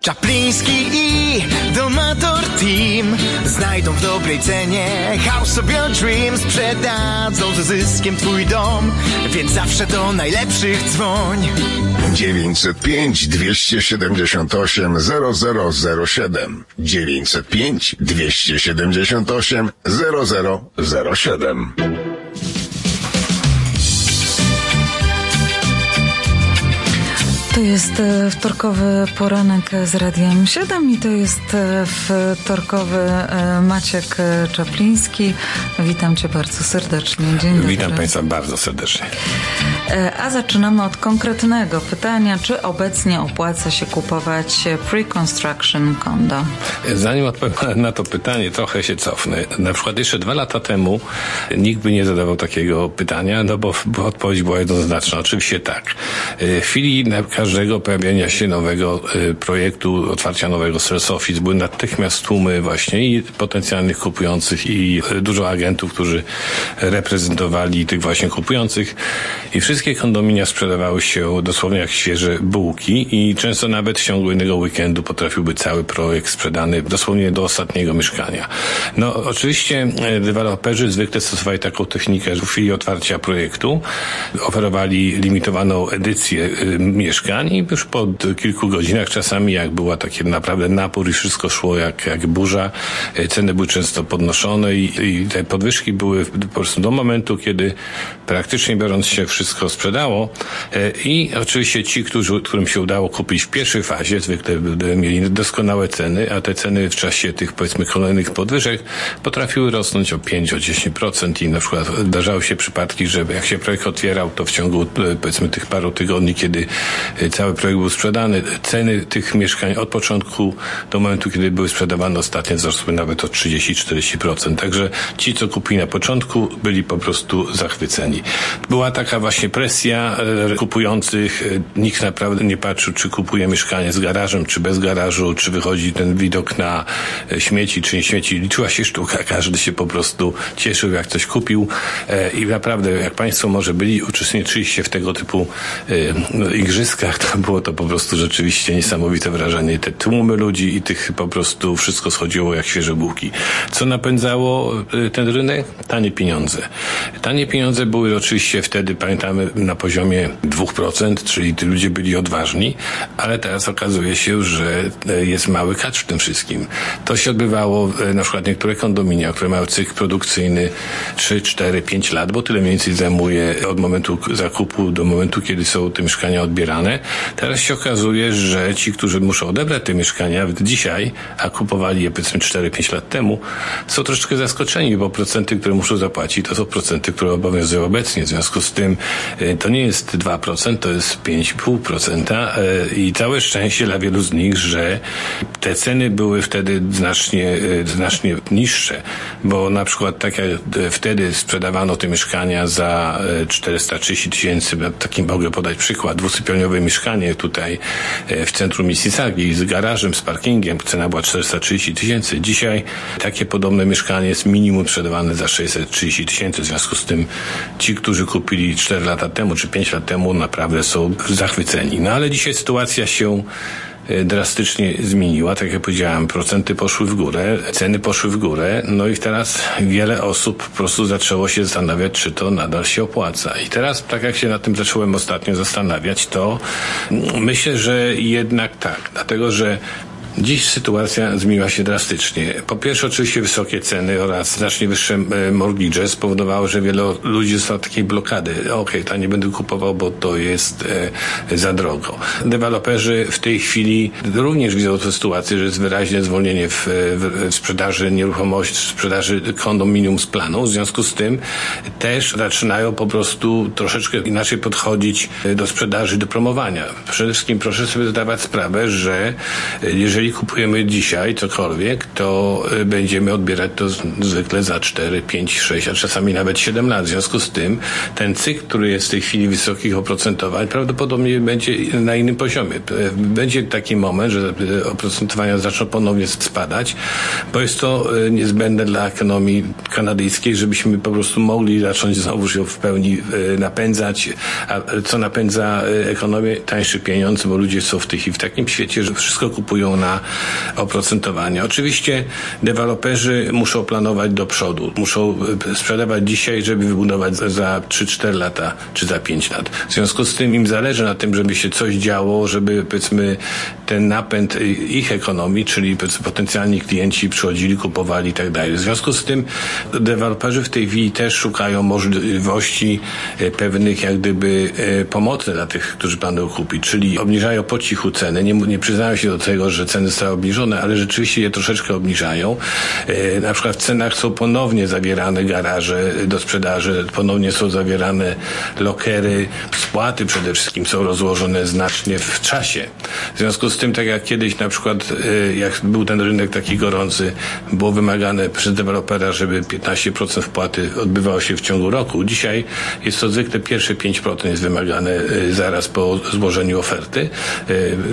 Czapliński i Domator Team Znajdą w dobrej cenie. House of Your Dreams Sprzedadzą ze zyskiem twój dom Więc zawsze do najlepszych dzwoń. 905 278 0007 905 278 0007 To jest e, wtorkowy poranek z Radiem 7 i to jest e, wtorkowy e, Maciek Czapliński. Witam Cię bardzo serdecznie. Dzień dobry. Witam Państwa bardzo serdecznie. A zaczynamy od konkretnego pytania. Czy obecnie opłaca się kupować pre-construction condo? Zanim odpowiem na to pytanie, trochę się cofnę. Na przykład jeszcze dwa lata temu nikt by nie zadawał takiego pytania, no bo, odpowiedź była jednoznaczna. Oczywiście tak. W chwili każdego pojawienia się nowego projektu, otwarcia nowego Sales Office były natychmiast tłumy właśnie i potencjalnych kupujących i dużo agentów, którzy reprezentowali tych właśnie kupujących i wszystkie kondominia sprzedawały się dosłownie jak świeże bułki i często nawet w ciągu jednego weekendu potrafiłby cały projekt sprzedany dosłownie do ostatniego mieszkania. No oczywiście deweloperzy zwykle stosowali taką technikę, że w chwili otwarcia projektu oferowali limitowaną edycję mieszkań i już po kilku godzinach czasami jak była taki naprawdę napór i wszystko szło jak, jak burza, ceny były często podnoszone i, i te podwyżki były po prostu do momentu, kiedy praktycznie biorąc się wszystko sprzedało i oczywiście ci, którzy, którym się udało kupić w pierwszej fazie, zwykle mieli doskonałe ceny, a te ceny w czasie tych powiedzmy kolejnych podwyżek potrafiły rosnąć o 5, o 10% i na przykład zdarzały się przypadki, że jak się projekt otwierał, to w ciągu powiedzmy tych paru tygodni, kiedy cały projekt był sprzedany, ceny tych mieszkań od początku do momentu, kiedy były sprzedawane ostatnie wzrosły nawet o 30-40%. Także ci, co kupili na początku, byli po prostu zachwyceni. Była taka właśnie presja kupujących. Nikt naprawdę nie patrzył, czy kupuje mieszkanie z garażem, czy bez garażu, czy wychodzi ten widok na śmieci, czy nie śmieci. Liczyła się sztuka. Każdy się po prostu cieszył, jak coś kupił. I naprawdę, jak Państwo może byli, uczestniczyliście w tego typu igrzyskach, to było to po prostu rzeczywiście niesamowite wrażenie. Te tłumy ludzi i tych po prostu wszystko schodziło jak świeże bułki. Co napędzało ten rynek? Tanie pieniądze. Tanie pieniądze były oczywiście wtedy, pamiętamy, na poziomie 2%, czyli ci ludzie byli odważni, ale teraz okazuje się, że jest mały kacz w tym wszystkim. To się odbywało, na przykład niektóre kondominia, które mają cykl produkcyjny 3, 4, 5 lat, bo tyle mniej więcej zajmuje od momentu zakupu do momentu, kiedy są te mieszkania odbierane. Teraz się okazuje, że ci, którzy muszą odebrać te mieszkania dzisiaj, a kupowali je powiedzmy 4-5 lat temu, są troszeczkę zaskoczeni, bo procenty, które muszą zapłacić, to są procenty, które obowiązują obecnie. W związku z tym to nie jest 2%, to jest 5,5% i całe szczęście dla wielu z nich, że te ceny były wtedy znacznie, znacznie niższe, bo na przykład tak jak wtedy sprzedawano te mieszkania za 430 tysięcy, taki mogę podać przykład, dwusypialniowe mieszkanie tutaj w centrum Mississaugi z garażem, z parkingiem, cena była 430 tysięcy. Dzisiaj takie podobne mieszkanie jest minimum sprzedawane za 630 tysięcy. W związku z tym ci, którzy kupili 4 lata temu czy 5 lat temu naprawdę są zachwyceni. No ale dzisiaj sytuacja się drastycznie zmieniła. Tak jak powiedziałem, procenty poszły w górę, ceny poszły w górę, no i teraz wiele osób po prostu zaczęło się zastanawiać, czy to nadal się opłaca. I teraz, tak jak się nad tym zacząłem ostatnio zastanawiać, to myślę, że jednak tak, dlatego że Dziś sytuacja zmieniła się drastycznie. Po pierwsze oczywiście wysokie ceny oraz znacznie wyższe mortgage spowodowało, że wiele ludzi zostało takiej blokady. Okej, okay, to nie będę kupował, bo to jest e, za drogo. Deweloperzy w tej chwili również widzą tę sytuację, że jest wyraźne zwolnienie w, w, w sprzedaży nieruchomości, sprzedaży kondominium z planu. W związku z tym też zaczynają po prostu troszeczkę inaczej podchodzić do sprzedaży, do promowania. Przede wszystkim proszę sobie zdawać sprawę, że jeżeli jeżeli kupujemy dzisiaj cokolwiek, to y, będziemy odbierać to zwykle za 4, 5, 6, a czasami nawet 7 lat. W związku z tym ten cykl, który jest w tej chwili wysokich oprocentowań, prawdopodobnie będzie na innym poziomie. Będzie taki moment, że oprocentowania zaczną ponownie spadać, bo jest to niezbędne dla ekonomii kanadyjskiej, żebyśmy po prostu mogli zacząć znowu ją w pełni napędzać, a co napędza ekonomię? Tańszy pieniądz, bo ludzie są w tych w takim świecie, że wszystko kupują na oprocentowanie. Oczywiście deweloperzy muszą planować do przodu. Muszą e, sprzedawać dzisiaj, żeby wybudować za 3-4 lata, czy za 5 lat. W związku z tym im zależy na tym, żeby się coś działo, żeby powiedzmy ten napęd ich ekonomii, czyli potencjalni klienci przychodzili, kupowali i tak dalej. W związku z tym deweloperzy w tej chwili też szukają możliwości e, pewnych jak gdyby e, pomocy dla tych, którzy planują kupić, czyli obniżają po cichu ceny, nie, nie przyznają się do tego, że ceny zostały obniżone, ale rzeczywiście je troszeczkę obniżają. E, na przykład w cenach są ponownie zawierane garaże do sprzedaży, ponownie są zawierane lokery, spłaty przede wszystkim są rozłożone znacznie w czasie. W związku z tym, tak jak kiedyś na przykład, e, jak był ten rynek taki gorący, było wymagane przez dewelopera, żeby 15% wpłaty odbywało się w ciągu roku. Dzisiaj jest to zwykle pierwsze 5% jest wymagane e, zaraz po złożeniu oferty,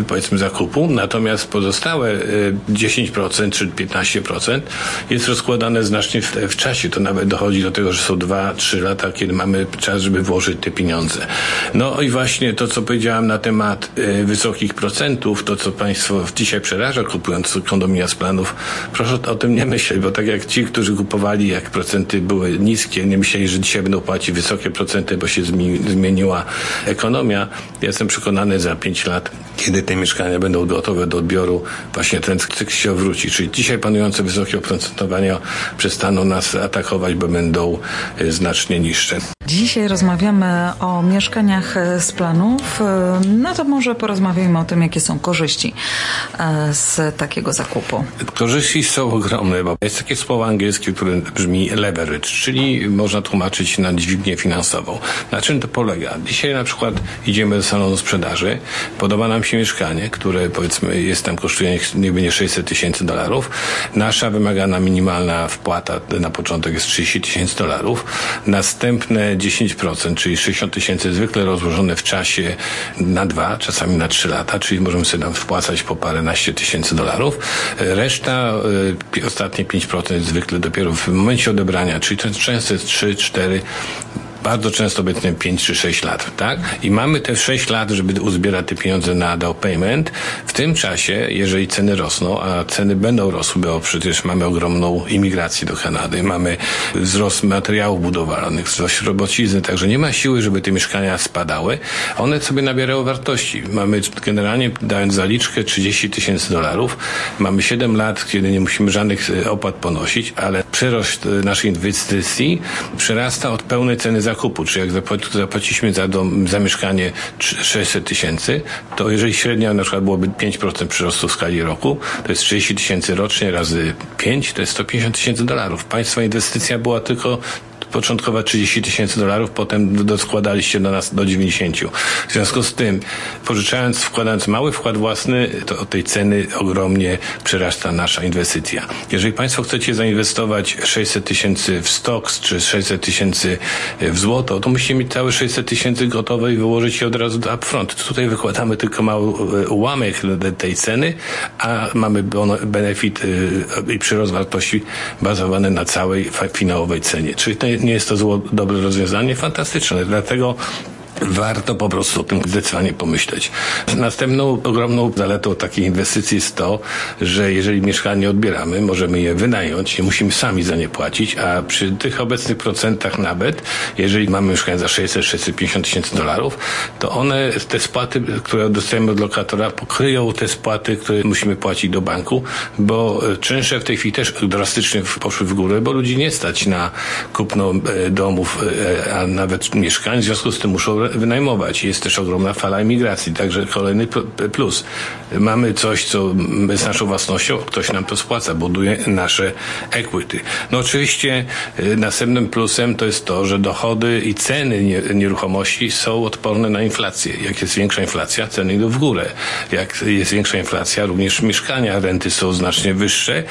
powiedzmy zakupu, natomiast pozostałe 10% e, czy 15% jest rozkładane znacznie w, w czasie. To nawet dochodzi do tego, że są 2-3 lata, kiedy mamy czas, żeby włożyć te pieniądze. No i właśnie to, co powiedziałam na temat wysokich procentów, to co Państwo dzisiaj przeraża kupując kondominia z planów, proszę o tym nie myśleć, bo tak jak ci, którzy kupowali, jak procenty były niskie, nie myśleli, że dzisiaj będą płacić wysokie procenty, bo się zmieniła ekonomia. Ja jestem przekonany za 5 lat, kiedy te mieszkania będą gotowe do odbioru, właśnie ten cykl się wróci. Czyli dzisiaj panujące wysokie oprocentowania przestaną nas atakować, bo będą e, znacznie niższe. Dzisiaj rozmawiamy o mieszkaniach e, z planów. E, no to może porozmawiajmy o tym, jakie są korzyści z takiego zakupu. Korzyści są ogromne, bo jest takie słowo angielskie, które brzmi leverage, czyli można tłumaczyć na dźwignię finansową. Na czym to polega? Dzisiaj na przykład idziemy do salonu sprzedaży, podoba nam się mieszkanie, które powiedzmy jest tam kosztuje niech będzie 600 tysięcy dolarów. Nasza wymagana minimalna wpłata na początek jest 30 tysięcy dolarów. Następne 10%, czyli 60 tysięcy zwykle rozłożone w czasie na dwa, czasami na trzy lata, czyli możemy sobie tam wpłacać po paręnaście tysięcy dolarów. Reszta, y, ostatnie 5% zwykle dopiero w momencie odebrania, czyli często jest 3, 4, bardzo często obecnie 5 czy 6 lat, tak? I mamy te 6 lat, żeby uzbierać te pieniądze na down payment. W tym czasie, jeżeli ceny rosną, a ceny będą rosły, bo przecież mamy ogromną imigrację do Kanady, mamy wzrost materiałów budowlanych, wzrost robocizny, także nie ma siły, żeby te mieszkania spadały. One sobie nabierają wartości. Mamy generalnie, dając zaliczkę 30 tysięcy dolarów, mamy 7 lat, kiedy nie musimy żadnych e, opłat ponosić, ale przyrost e, naszej inwestycji przerasta od pełnej ceny zakupu, czy jak zapłaciliśmy za dom, za mieszkanie 600 tysięcy, to jeżeli średnia na przykład byłoby 5% przyrostu w skali roku, to jest 30 tysięcy rocznie razy 5, to jest 150 tysięcy dolarów. Państwa inwestycja była tylko początkowa 30 tysięcy dolarów, potem doskładaliście do nas do 90. W związku z tym, pożyczając, wkładając mały wkład własny, to od tej ceny ogromnie przerasta nasza inwestycja. Jeżeli Państwo chcecie zainwestować 600 tysięcy w stocks, czy 600 tysięcy w złoto, to musicie mieć całe 600 tysięcy gotowe i wyłożyć je od razu do upfront. Tutaj wykładamy tylko mały e, ułamek tej ceny, a mamy benefit e, i przyrost wartości bazowany na całej finałowej cenie. Czyli to nie jest to zło, dobre rozwiązanie, fantastyczne. Dlatego Warto po prostu o tym zdecydowanie pomyśleć. Następną ogromną zaletą takiej inwestycji jest to, że jeżeli mieszkanie odbieramy, możemy je wynająć, nie musimy sami za nie płacić, a przy tych obecnych procentach nawet, jeżeli mamy mieszkanie za 600-650 tysięcy dolarów, to one, te spłaty, które dostajemy od lokatora, pokryją te spłaty, które musimy płacić do banku, bo czynsze w tej chwili też drastycznie poszły w górę, bo ludzi nie stać na kupno e, domów, e, a nawet mieszkań, w związku z tym muszą wynajmować. Jest też ogromna fala emigracji, także kolejny plus. Mamy coś, co jest naszą własnością, ktoś nam to spłaca, buduje nasze equity. No oczywiście następnym plusem to jest to, że dochody i ceny nieruchomości są odporne na inflację. Jak jest większa inflacja, ceny idą w górę. Jak jest większa inflacja, również mieszkania, renty są znacznie wyższe,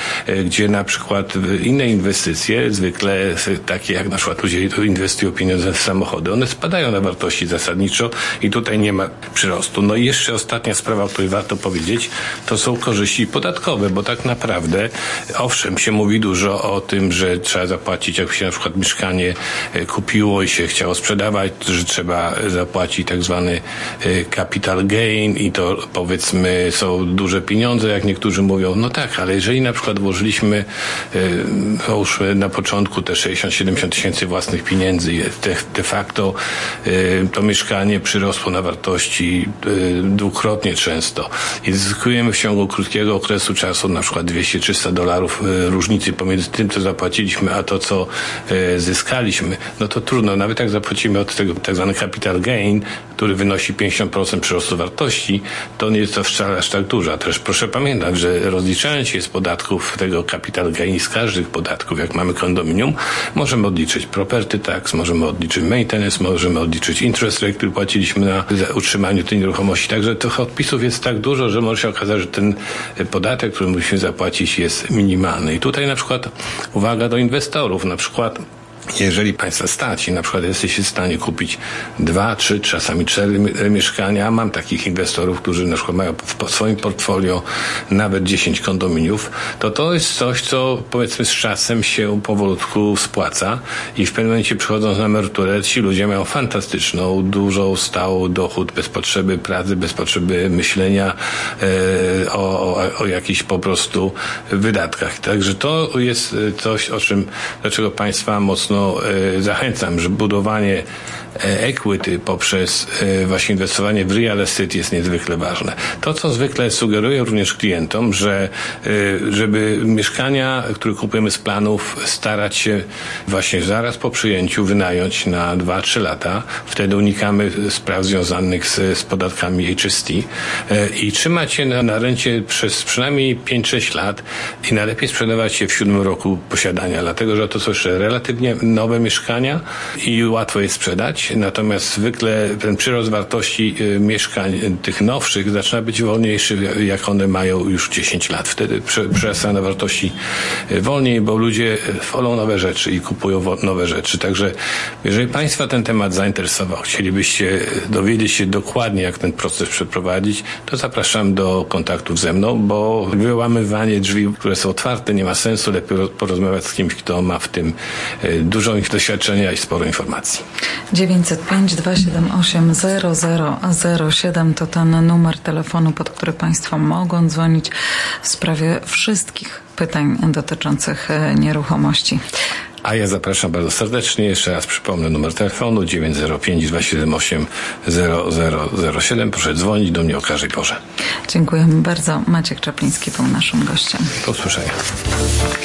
gdzie na przykład inne inwestycje, zwykle takie jak na przykład ludzie inwestują pieniądze w samochody, one spadają na wartości zasadniczo i tutaj nie ma przyrostu. No i jeszcze ostatnia sprawa, o której warto powiedzieć, to są korzyści podatkowe, bo tak naprawdę, owszem, się mówi dużo o tym, że trzeba zapłacić, jak się na przykład mieszkanie e, kupiło i się chciało sprzedawać, że trzeba zapłacić tak zwany e, capital gain i to powiedzmy są duże pieniądze, jak niektórzy mówią, no tak, ale jeżeli na przykład włożyliśmy załóżmy na początku te 60-70 tysięcy własnych pieniędzy de facto to mieszkanie przyrosło na wartości dwukrotnie często i zyskujemy w ciągu krótkiego okresu czasu na przykład 200-300 dolarów różnicy pomiędzy tym, co zapłaciliśmy, a to, co zyskaliśmy, no to trudno. Nawet jak zapłacimy od tego tak zwany capital gain, który wynosi 50% przyrostu wartości, to nie jest to wcale aż tak dużo. A też proszę pamiętać, że rozliczając się z podatków tego capital gain, z każdych podatków, jak mamy kondominium, możemy odliczyć property tax, możemy odliczyć maintenance, możemy odliczyć interest rate, który płaciliśmy na utrzymaniu tej nieruchomości. Także tych odpisów jest tak dużo, że może się okazać, że ten podatek, który musimy zapłacić jest minimalny. I tutaj na przykład uwaga do inwestorów, na przykład jeżeli Państwa stać i na przykład jesteście w stanie kupić dwa, trzy, czasami cztery mieszkania, mam takich inwestorów, którzy na przykład mają w swoim portfolio nawet 10 kondominiów, to to jest coś, co powiedzmy z czasem się powolutku spłaca i w pewnym momencie przychodząc na emeryturę, ci ludzie mają fantastyczną, dużą, stałą dochód bez potrzeby pracy, bez potrzeby myślenia e, o, o, o jakichś po prostu wydatkach. Także to jest coś, o czym, dlaczego Państwa mocno mocno e, zachęcam, że budowanie equity poprzez e, właśnie inwestowanie w real estate jest niezwykle ważne. To, co zwykle sugeruję również klientom, że żeby mieszkania, które kupujemy z planów, starać się właśnie zaraz po przyjęciu wynająć na 2-3 lata. Wtedy unikamy spraw związanych z, z podatkami HST i trzymać się na, na rencie przez przynajmniej 5-6 lat i najlepiej sprzedawać się w siódmym roku posiadania, dlatego że to są jeszcze relatywnie nowe mieszkania i łatwo je sprzedać. Natomiast zwykle ten przyrost wartości y, mieszkań y, tych nowszych zaczyna być wolniejszy, jak one mają już 10 lat. Wtedy przerasta na wartości y, wolniej, bo ludzie wolą nowe rzeczy i kupują nowe rzeczy. Także jeżeli Państwa ten temat zainteresował, chcielibyście dowiedzieć się dokładnie, jak ten proces przeprowadzić, to zapraszam do kontaktów ze mną, bo wyłamywanie drzwi, które są otwarte, nie ma sensu. Lepiej porozmawiać z kimś, kto ma w tym dużo ich doświadczenia i sporo informacji. 905 278 0007 to ten numer telefonu, pod który Państwo mogą dzwonić w sprawie wszystkich pytań dotyczących e, nieruchomości. A ja zapraszam bardzo serdecznie. Jeszcze raz przypomnę numer telefonu 905 278 0007. Proszę dzwonić do mnie o każdej porze. Dziękujemy bardzo. Maciek Czapliński był naszym gościem. Do usłyszenia.